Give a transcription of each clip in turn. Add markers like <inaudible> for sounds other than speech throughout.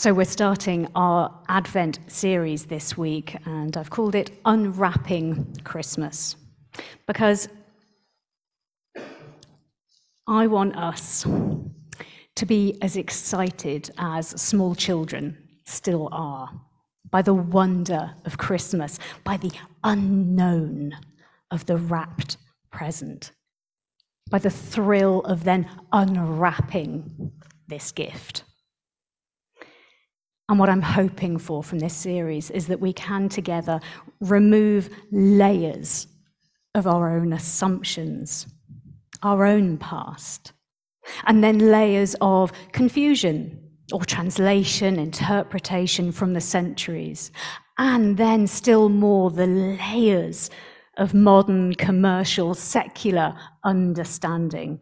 So, we're starting our Advent series this week, and I've called it Unwrapping Christmas because I want us to be as excited as small children still are by the wonder of Christmas, by the unknown of the wrapped present, by the thrill of then unwrapping this gift. And what I'm hoping for from this series is that we can together remove layers of our own assumptions, our own past, and then layers of confusion or translation, interpretation from the centuries, and then still more the layers of modern, commercial, secular understanding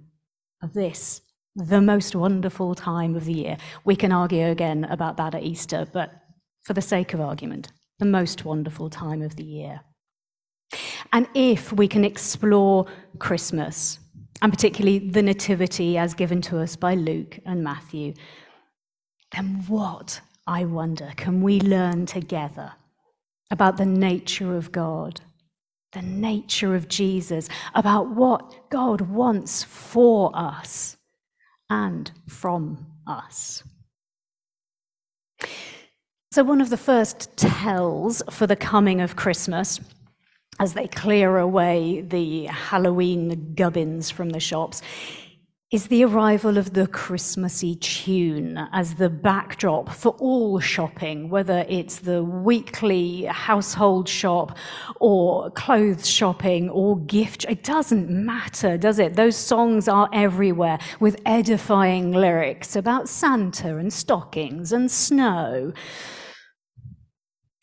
of this the most wonderful time of the year. We can argue again about that at Easter, but for the sake of argument, the most wonderful time of the year. And if we can explore Christmas, and particularly the Nativity as given to us by Luke and Matthew, then what, I wonder, can we learn together about the nature of God, the nature of Jesus, about what God wants for us? And from us. So, one of the first tells for the coming of Christmas, as they clear away the Halloween gubbins from the shops, is the arrival of the Christmassy tune as the backdrop for all shopping, whether it's the weekly household shop or clothes shopping or gift. It doesn't matter, does it? Those songs are everywhere with edifying lyrics about Santa and stockings and snow.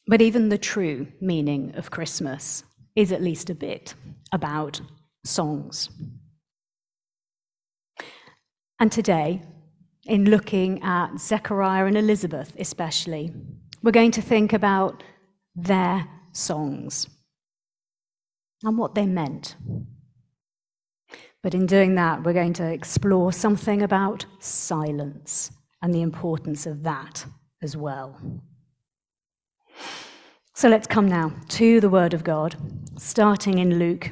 But even the true meaning of Christmas is at least a bit about songs. And today, in looking at Zechariah and Elizabeth especially, we're going to think about their songs and what they meant. But in doing that, we're going to explore something about silence and the importance of that as well. So let's come now to the Word of God, starting in Luke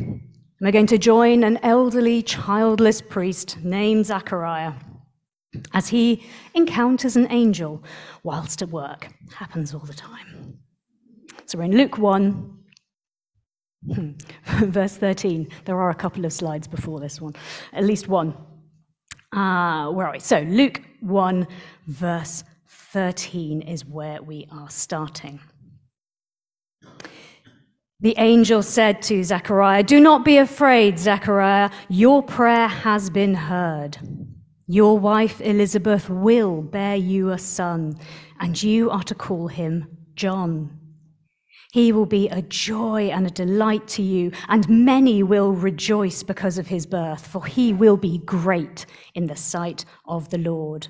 we're going to join an elderly, childless priest named Zachariah as he encounters an angel whilst at work. Happens all the time. So we're in Luke 1, <laughs> verse 13. There are a couple of slides before this one, at least one. Uh, where are we? So Luke 1, verse 13 is where we are starting. The angel said to Zechariah, Do not be afraid, Zechariah. Your prayer has been heard. Your wife Elizabeth will bear you a son, and you are to call him John. He will be a joy and a delight to you, and many will rejoice because of his birth, for he will be great in the sight of the Lord.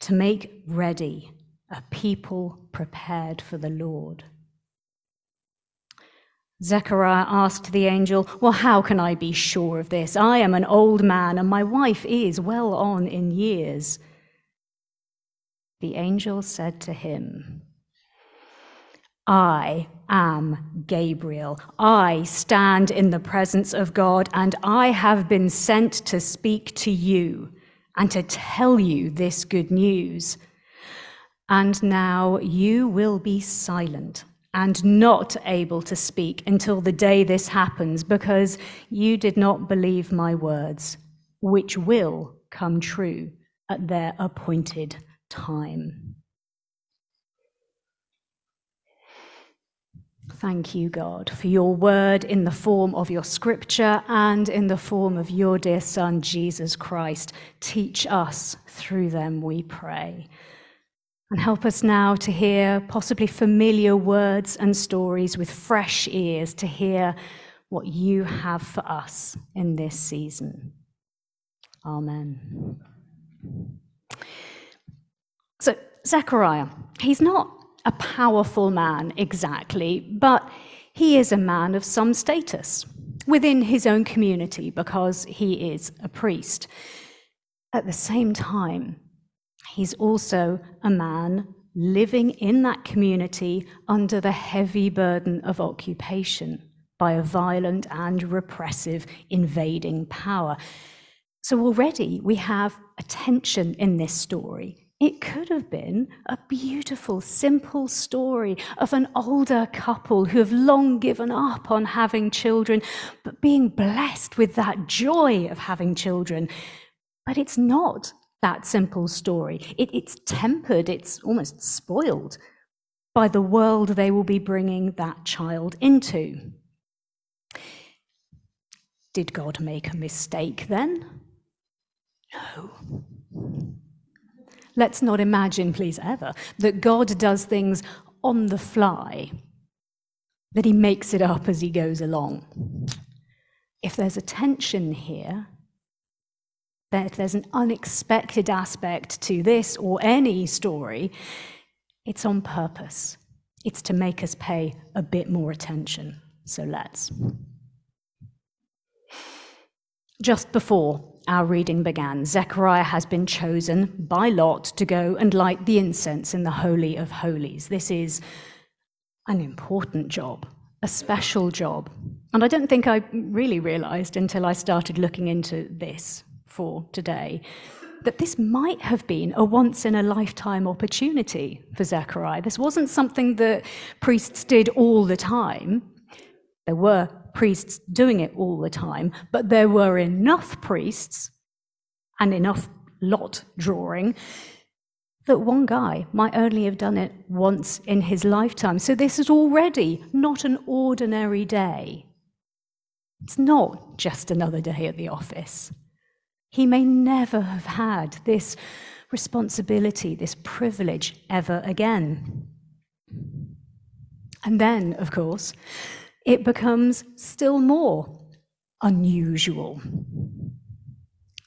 to make ready a people prepared for the Lord. Zechariah asked the angel, Well, how can I be sure of this? I am an old man, and my wife is well on in years. The angel said to him, I am Gabriel. I stand in the presence of God, and I have been sent to speak to you and to tell you this good news. And now you will be silent and not able to speak until the day this happens, because you did not believe my words, which will come true at their appointed time. Thank you, God, for your word in the form of your scripture and in the form of your dear Son, Jesus Christ. Teach us through them, we pray. And help us now to hear possibly familiar words and stories with fresh ears to hear what you have for us in this season. Amen. So, Zechariah, he's not a powerful man exactly, but he is a man of some status within his own community because he is a priest. At the same time, he's also a man living in that community under the heavy burden of occupation by a violent and repressive invading power. So already we have a tension in this story. It could have been a beautiful, simple story of an older couple who have long given up on having children, but being blessed with that joy of having children. But it's not that simple story. It, it's tempered, it's almost spoiled by the world they will be bringing that child into. Did God make a mistake then? No. Let's not imagine, please, ever, that God does things on the fly, that he makes it up as he goes along. If there's a tension here, that if there's an unexpected aspect to this or any story, it's on purpose. It's to make us pay a bit more attention. So let's. Just before our reading began, Zechariah has been chosen by Lot to go and light the incense in the Holy of Holies. This is an important job, a special job. And I don't think I really realized until I started looking into this for today that this might have been a once in a lifetime opportunity for Zechariah. This wasn't something that priests did all the time. There were priests doing it all the time, but there were enough priests and enough lot drawing that one guy might only have done it once in his lifetime. So this is already not an ordinary day. It's not just another day at the office. He may never have had this responsibility, this privilege ever again. And then, of course, it becomes still more unusual.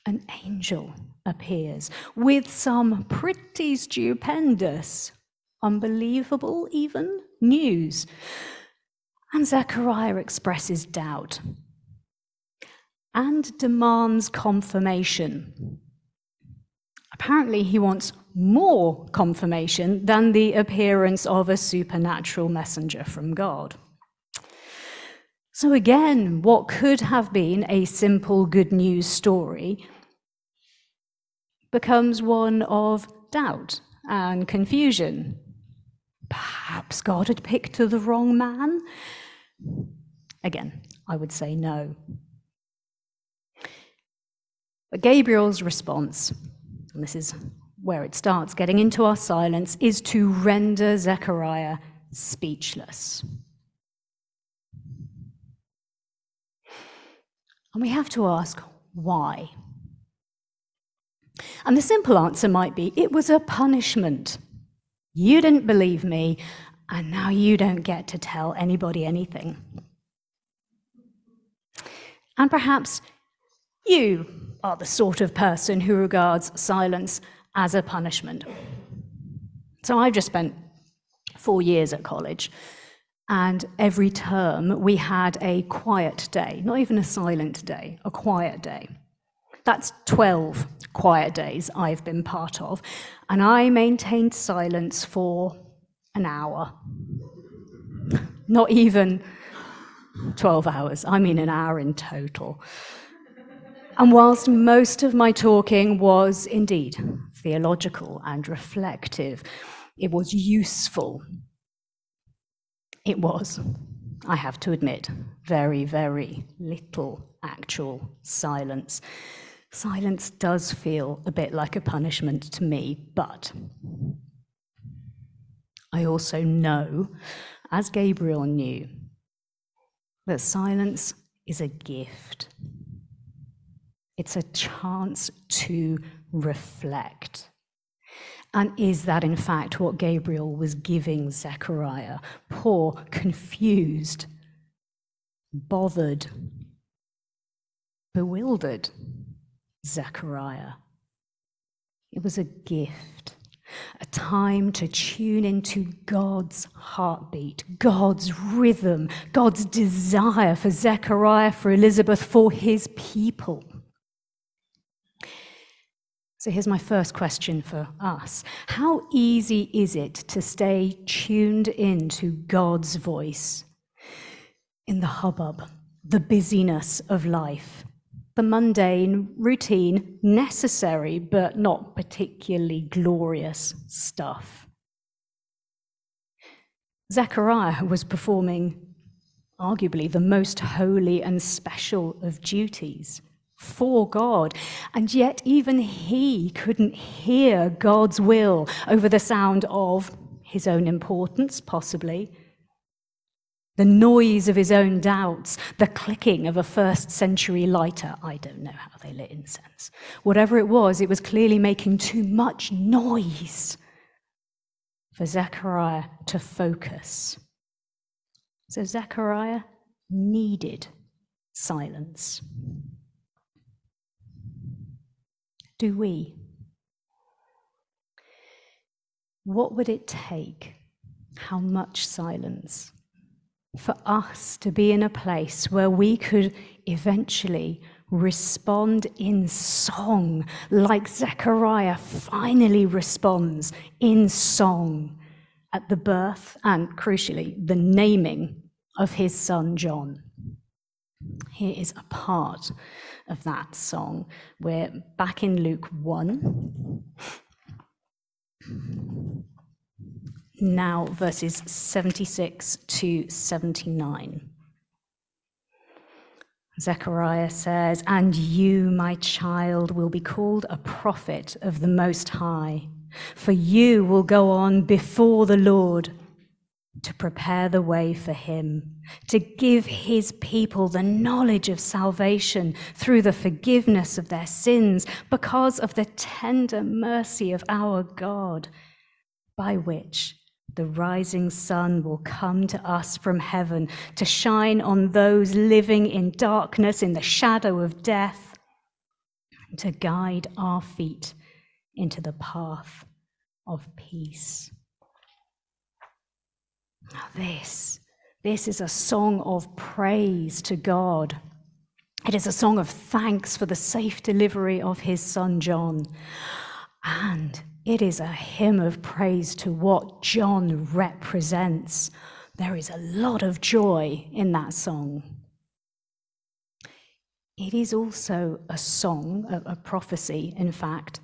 An angel appears with some pretty stupendous, unbelievable even, news. And Zechariah expresses doubt and demands confirmation. Apparently, he wants more confirmation than the appearance of a supernatural messenger from God. So, again, what could have been a simple good news story becomes one of doubt and confusion. Perhaps God had picked the wrong man? Again, I would say no. But Gabriel's response, and this is where it starts getting into our silence, is to render Zechariah speechless. And we have to ask why. And the simple answer might be it was a punishment. You didn't believe me, and now you don't get to tell anybody anything. And perhaps you are the sort of person who regards silence as a punishment. So I've just spent four years at college. And every term we had a quiet day, not even a silent day, a quiet day. That's 12 quiet days I've been part of. And I maintained silence for an hour. Not even 12 hours, I mean an hour in total. And whilst most of my talking was indeed theological and reflective, it was useful it was, I have to admit, very, very little actual silence. Silence does feel a bit like a punishment to me, but I also know, as Gabriel knew, that silence is a gift. It's a chance to reflect. And is that in fact what Gabriel was giving Zechariah? Poor, confused, bothered, bewildered Zechariah. It was a gift, a time to tune into God's heartbeat, God's rhythm, God's desire for Zechariah, for Elizabeth, for his people. So here's my first question for us How easy is it to stay tuned in to God's voice in the hubbub, the busyness of life? the mundane, routine, necessary, but not particularly glorious stuff. Zechariah was performing arguably the most holy and special of duties for God, and yet even he couldn't hear God's will over the sound of his own importance, possibly, the noise of his own doubts, the clicking of a first century lighter. I don't know how they lit incense. Whatever it was, it was clearly making too much noise for Zechariah to focus. So Zechariah needed silence. Do we? What would it take? How much silence? for us to be in a place where we could eventually respond in song, like Zechariah finally responds in song at the birth and, crucially, the naming of his son John. Here is a part of that song. We're back in Luke 1 now verses 76 to 79. Zechariah says, And you, my child, will be called a prophet of the Most High, for you will go on before the Lord to prepare the way for him, to give his people the knowledge of salvation through the forgiveness of their sins, because of the tender mercy of our God, by which the rising sun will come to us from heaven to shine on those living in darkness, in the shadow of death, to guide our feet into the path of peace. Now, this, this is a song of praise to God. It is a song of thanks for the safe delivery of his son John. And it is a hymn of praise to what John represents. There is a lot of joy in that song. It is also a song, a, prophecy, in fact,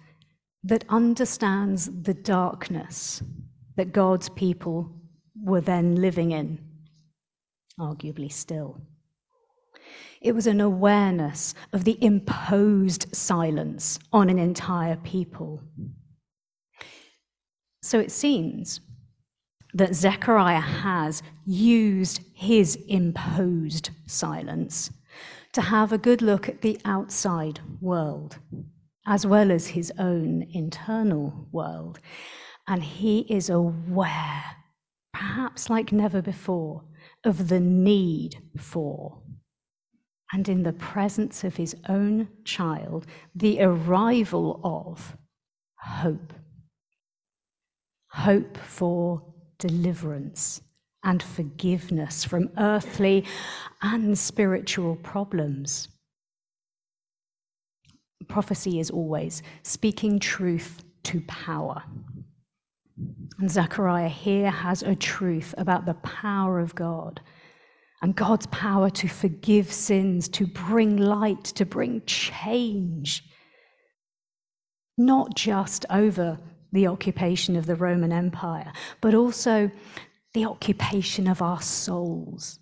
that understands the darkness that God's people were then living in, arguably still. It was an awareness of the imposed silence on an entire people. So it seems that Zechariah has used his imposed silence to have a good look at the outside world, as well as his own internal world. And he is aware, perhaps like never before, of the need for, and in the presence of his own child, the arrival of hope hope for deliverance and forgiveness from earthly and spiritual problems. Prophecy is always speaking truth to power. And Zechariah here has a truth about the power of God and God's power to forgive sins, to bring light, to bring change, not just over the occupation of the Roman Empire, but also the occupation of our souls,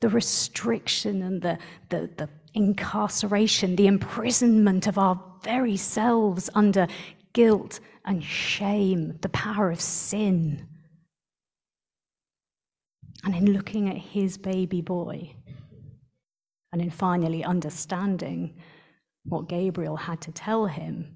the restriction and the, the, the incarceration, the imprisonment of our very selves under guilt and shame, the power of sin. And in looking at his baby boy, and in finally understanding what Gabriel had to tell him,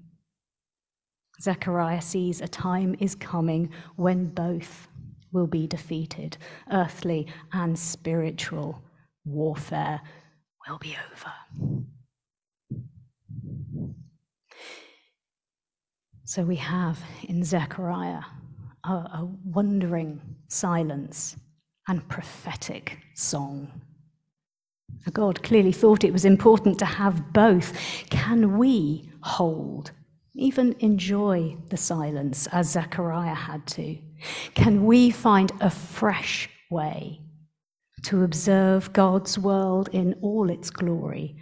Zechariah sees a time is coming when both will be defeated. Earthly and spiritual warfare will be over. So we have in Zechariah a, a wondering silence and prophetic song. God clearly thought it was important to have both. Can we hold, even enjoy the silence as Zechariah had to? Can we find a fresh way to observe God's world in all its glory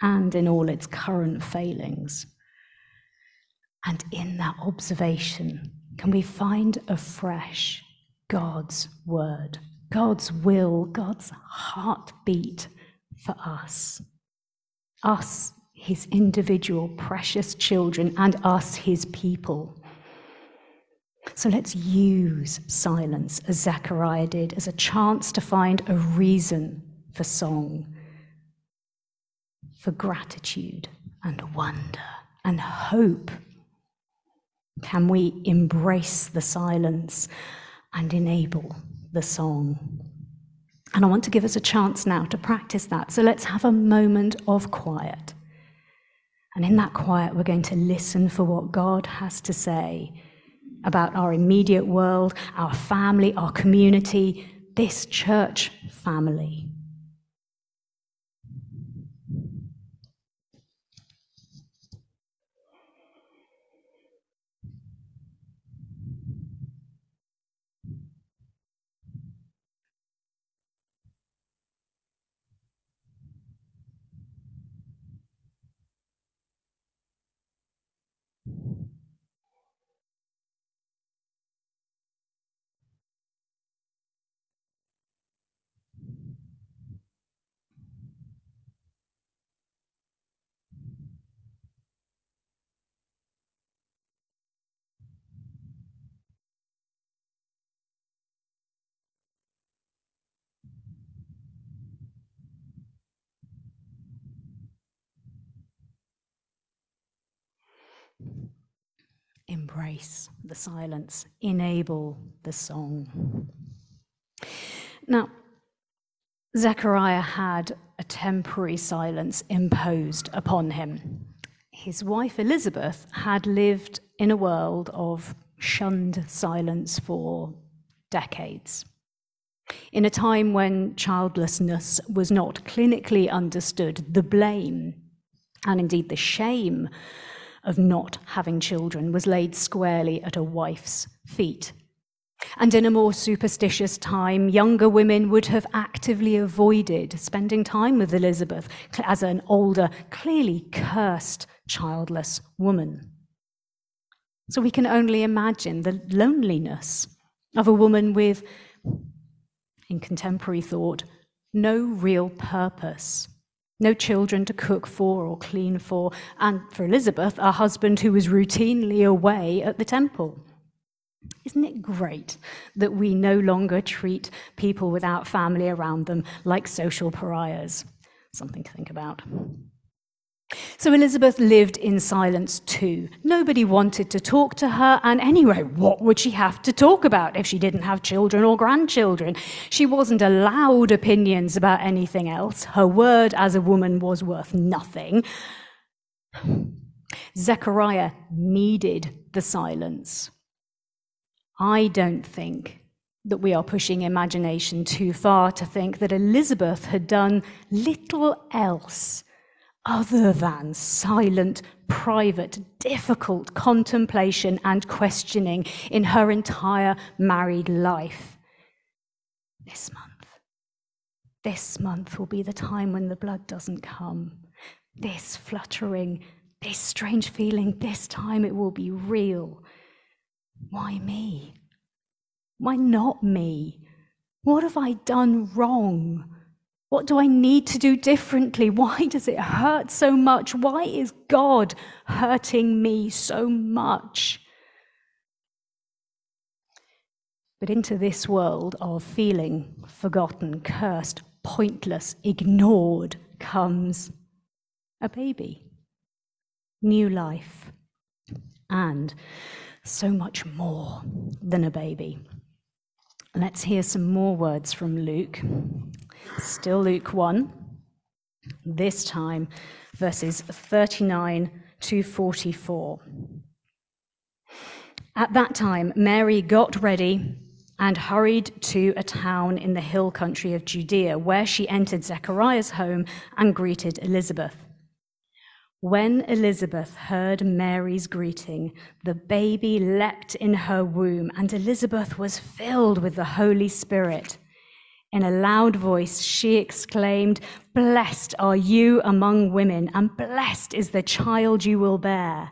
and in all its current failings? And in that observation, can we find afresh God's word, God's will, God's heartbeat for us? Us, his individual precious children, and us, his people. So let's use silence, as Zechariah did, as a chance to find a reason for song, for gratitude and wonder and hope. Can we embrace the silence and enable the song? And I want to give us a chance now to practice that. So let's have a moment of quiet. And in that quiet, we're going to listen for what God has to say about our immediate world, our family, our community, this church family. Embrace the silence, enable the song. Now, Zechariah had a temporary silence imposed upon him. His wife Elizabeth had lived in a world of shunned silence for decades. In a time when childlessness was not clinically understood, the blame and indeed the shame of not having children was laid squarely at a wife's feet. And in a more superstitious time, younger women would have actively avoided spending time with Elizabeth as an older, clearly cursed, childless woman. So we can only imagine the loneliness of a woman with, in contemporary thought, no real purpose no children to cook for or clean for, and for Elizabeth, a husband who was routinely away at the temple. Isn't it great that we no longer treat people without family around them like social pariahs? Something to think about. So Elizabeth lived in silence too. Nobody wanted to talk to her, and anyway, what would she have to talk about if she didn't have children or grandchildren? She wasn't allowed opinions about anything else. Her word as a woman was worth nothing. Zechariah needed the silence. I don't think that we are pushing imagination too far to think that Elizabeth had done little else other than silent, private, difficult contemplation and questioning in her entire married life. This month. This month will be the time when the blood doesn't come. This fluttering, this strange feeling, this time it will be real. Why me? Why not me? What have I done wrong? What do I need to do differently? Why does it hurt so much? Why is God hurting me so much? But into this world of feeling forgotten, cursed, pointless, ignored comes a baby, new life, and so much more than a baby. Let's hear some more words from Luke. Still Luke 1, this time verses 39 to 44. At that time, Mary got ready and hurried to a town in the hill country of Judea, where she entered Zechariah's home and greeted Elizabeth. When Elizabeth heard Mary's greeting, the baby leapt in her womb, and Elizabeth was filled with the Holy Spirit. In a loud voice, she exclaimed, Blessed are you among women, and blessed is the child you will bear.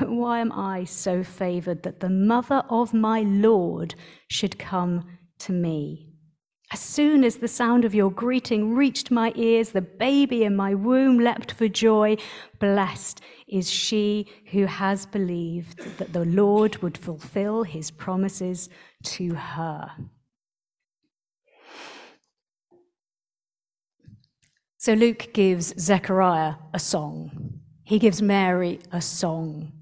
Why am I so favored that the mother of my Lord should come to me? As soon as the sound of your greeting reached my ears, the baby in my womb leapt for joy. Blessed is she who has believed that the Lord would fulfill his promises to her. So Luke gives Zechariah a song. He gives Mary a song.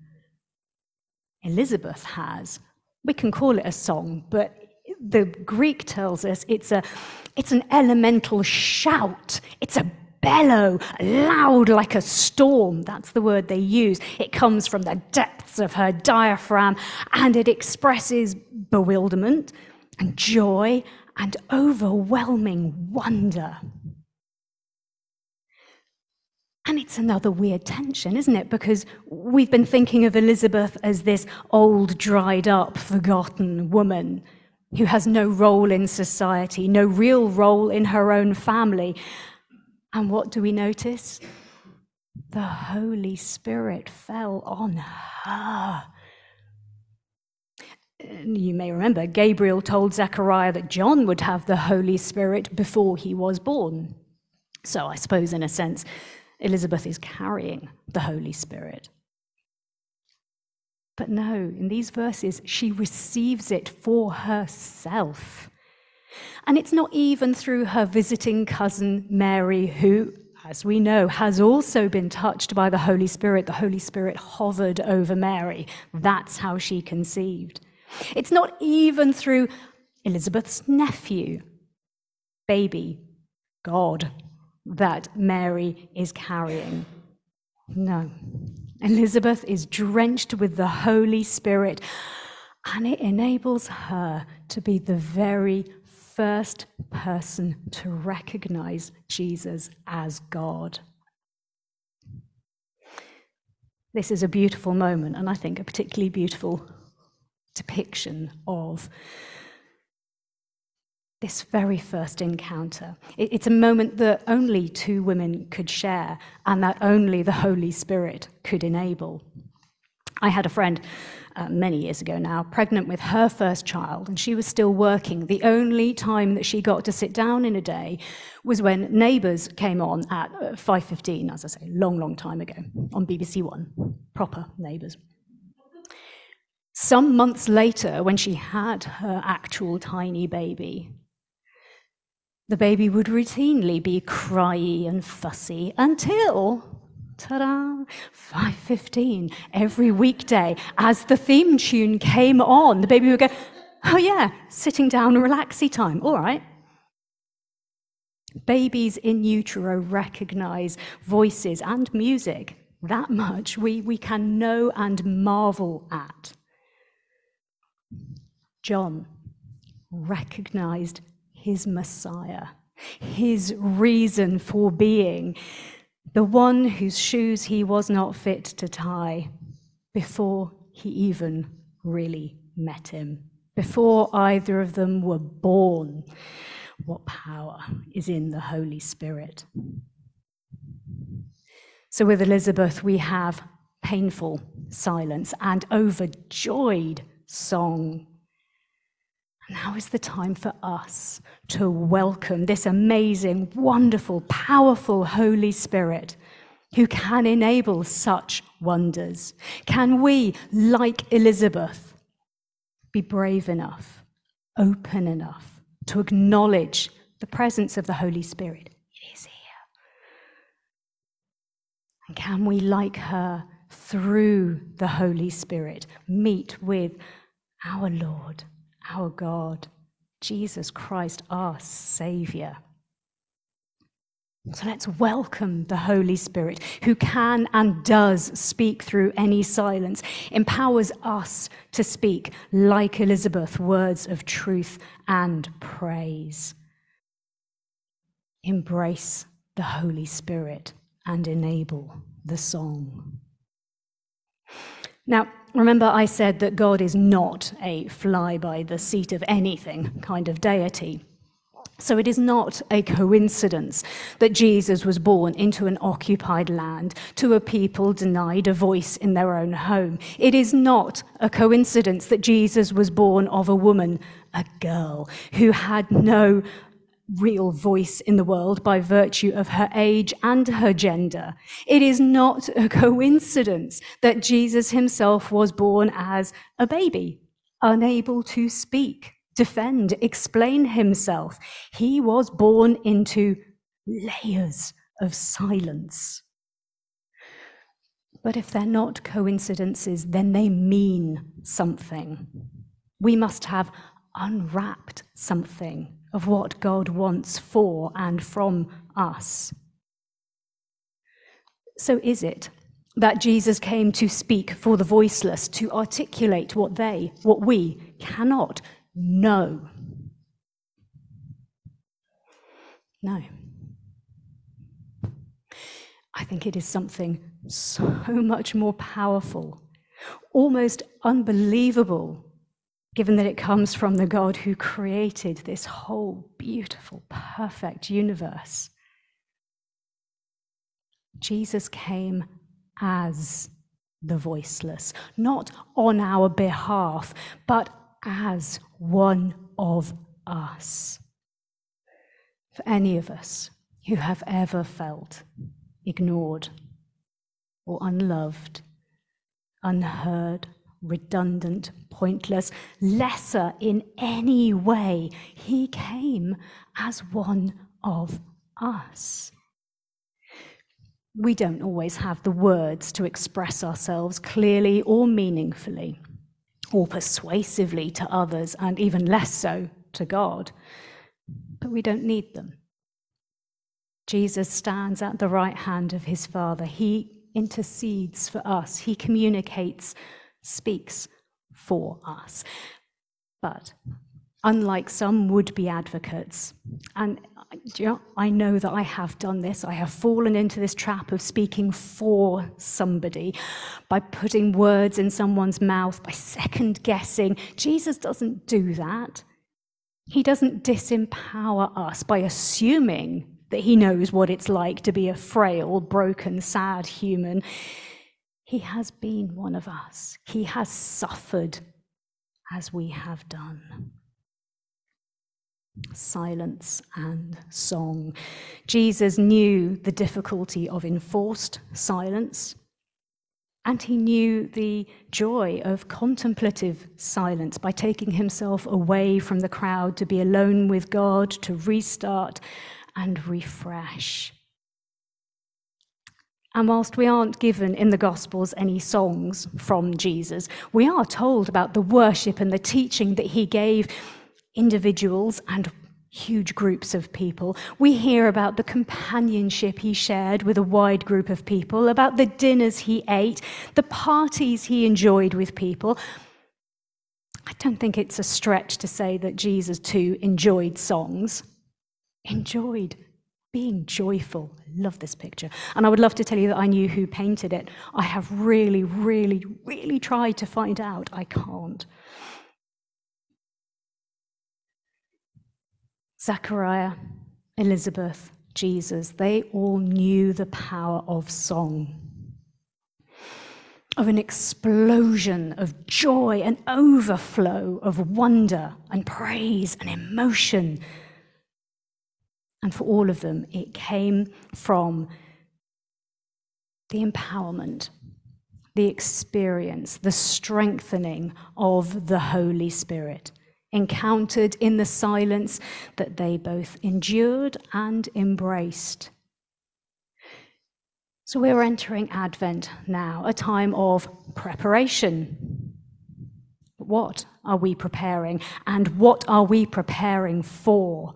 Elizabeth has. We can call it a song, but the Greek tells us it's, a, it's an elemental shout. It's a bellow, loud like a storm. That's the word they use. It comes from the depths of her diaphragm and it expresses bewilderment and joy and overwhelming wonder. And it's another weird tension, isn't it? Because we've been thinking of Elizabeth as this old, dried up, forgotten woman who has no role in society, no real role in her own family. And what do we notice? The Holy Spirit fell on her. You may remember Gabriel told Zechariah that John would have the Holy Spirit before he was born. So I suppose, in a sense, Elizabeth is carrying the Holy Spirit. But no, in these verses, she receives it for herself. And it's not even through her visiting cousin Mary, who, as we know, has also been touched by the Holy Spirit. The Holy Spirit hovered over Mary. That's how she conceived. It's not even through Elizabeth's nephew, baby, God, that Mary is carrying. No. Elizabeth is drenched with the Holy Spirit, and it enables her to be the very first person to recognize Jesus as God. This is a beautiful moment, and I think a particularly beautiful depiction of this very first encounter. It's a moment that only two women could share and that only the Holy Spirit could enable. I had a friend uh, many years ago now, pregnant with her first child, and she was still working. The only time that she got to sit down in a day was when Neighbours came on at 5.15, uh, as I say, long, long time ago, on BBC One, proper Neighbours. Some months later, when she had her actual tiny baby, the baby would routinely be cryy and fussy until ta-da 5.15 every weekday. As the theme tune came on the baby would go oh yeah sitting down relaxy time. All right. Babies in utero recognize voices and music that much we, we can know and marvel at. John recognized his Messiah, his reason for being, the one whose shoes he was not fit to tie before he even really met him, before either of them were born. What power is in the Holy Spirit? So, with Elizabeth, we have painful silence and overjoyed song. Now is the time for us to welcome this amazing, wonderful, powerful Holy Spirit who can enable such wonders. Can we, like Elizabeth, be brave enough, open enough to acknowledge the presence of the Holy Spirit? It is here. And can we, like her, through the Holy Spirit, meet with our Lord, our God, Jesus Christ, our Saviour. So let's welcome the Holy Spirit, who can and does speak through any silence, empowers us to speak, like Elizabeth, words of truth and praise. Embrace the Holy Spirit and enable the song. Now, remember, I said that God is not a fly by the seat of anything kind of deity. So it is not a coincidence that Jesus was born into an occupied land to a people denied a voice in their own home. It is not a coincidence that Jesus was born of a woman, a girl, who had no real voice in the world by virtue of her age and her gender. It is not a coincidence that Jesus himself was born as a baby, unable to speak defend, explain himself. He was born into layers of silence. But if they're not coincidences, then they mean something. We must have unwrapped something of what God wants for and from us. So is it that Jesus came to speak for the voiceless, to articulate what they, what we cannot, know? No. I think it is something so much more powerful, almost unbelievable, given that it comes from the God who created this whole beautiful, perfect universe. Jesus came as the voiceless, not on our behalf, but as one of us. For any of us who have ever felt ignored or unloved, unheard, redundant, pointless, lesser in any way, he came as one of us. We don't always have the words to express ourselves clearly or meaningfully or persuasively to others, and even less so to God. But we don't need them. Jesus stands at the right hand of his Father. He intercedes for us, he communicates, speaks for us. But unlike some would be advocates, and you know, I know that I have done this. I have fallen into this trap of speaking for somebody by putting words in someone's mouth, by second guessing. Jesus doesn't do that. He doesn't disempower us by assuming that he knows what it's like to be a frail, broken, sad human. He has been one of us, he has suffered as we have done silence and song. Jesus knew the difficulty of enforced silence, and he knew the joy of contemplative silence by taking himself away from the crowd to be alone with God, to restart and refresh. And whilst we aren't given in the Gospels any songs from Jesus, we are told about the worship and the teaching that he gave individuals and huge groups of people. We hear about the companionship he shared with a wide group of people, about the dinners he ate, the parties he enjoyed with people. I don't think it's a stretch to say that Jesus too enjoyed songs, enjoyed being joyful. Love this picture. And I would love to tell you that I knew who painted it. I have really, really, really tried to find out. I can't. Zachariah, Elizabeth, Jesus, they all knew the power of song, of an explosion of joy, an overflow of wonder and praise and emotion. And for all of them, it came from the empowerment, the experience, the strengthening of the Holy Spirit encountered in the silence that they both endured and embraced. So we're entering Advent now, a time of preparation. What are we preparing? And what are we preparing for?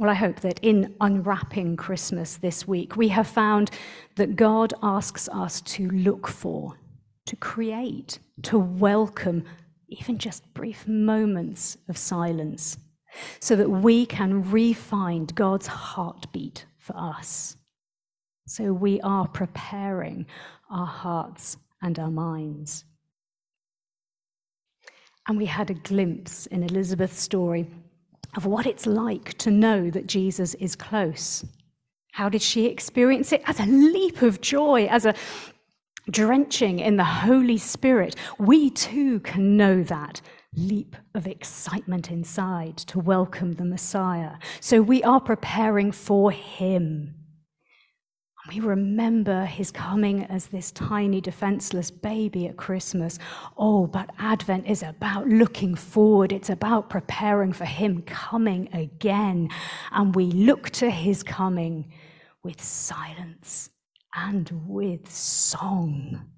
Well, I hope that in unwrapping Christmas this week, we have found that God asks us to look for, to create, to welcome even just brief moments of silence so that we can re-find God's heartbeat for us. So we are preparing our hearts and our minds. And we had a glimpse in Elizabeth's story of what it's like to know that Jesus is close. How did she experience it? As a leap of joy, as a drenching in the Holy Spirit. We too can know that leap of excitement inside to welcome the Messiah. So we are preparing for Him. We remember his coming as this tiny, defenseless baby at Christmas. Oh, but Advent is about looking forward, it's about preparing for him coming again. And we look to his coming with silence and with song.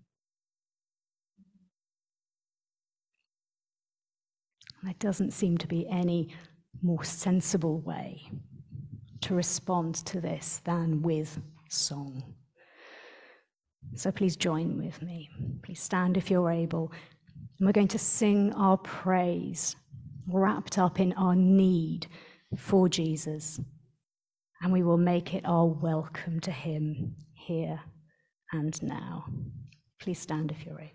There doesn't seem to be any more sensible way to respond to this than with song. So please join with me. Please stand if you're able. And we're going to sing our praise wrapped up in our need for Jesus. And we will make it our welcome to Him here and now. Please stand if you're able.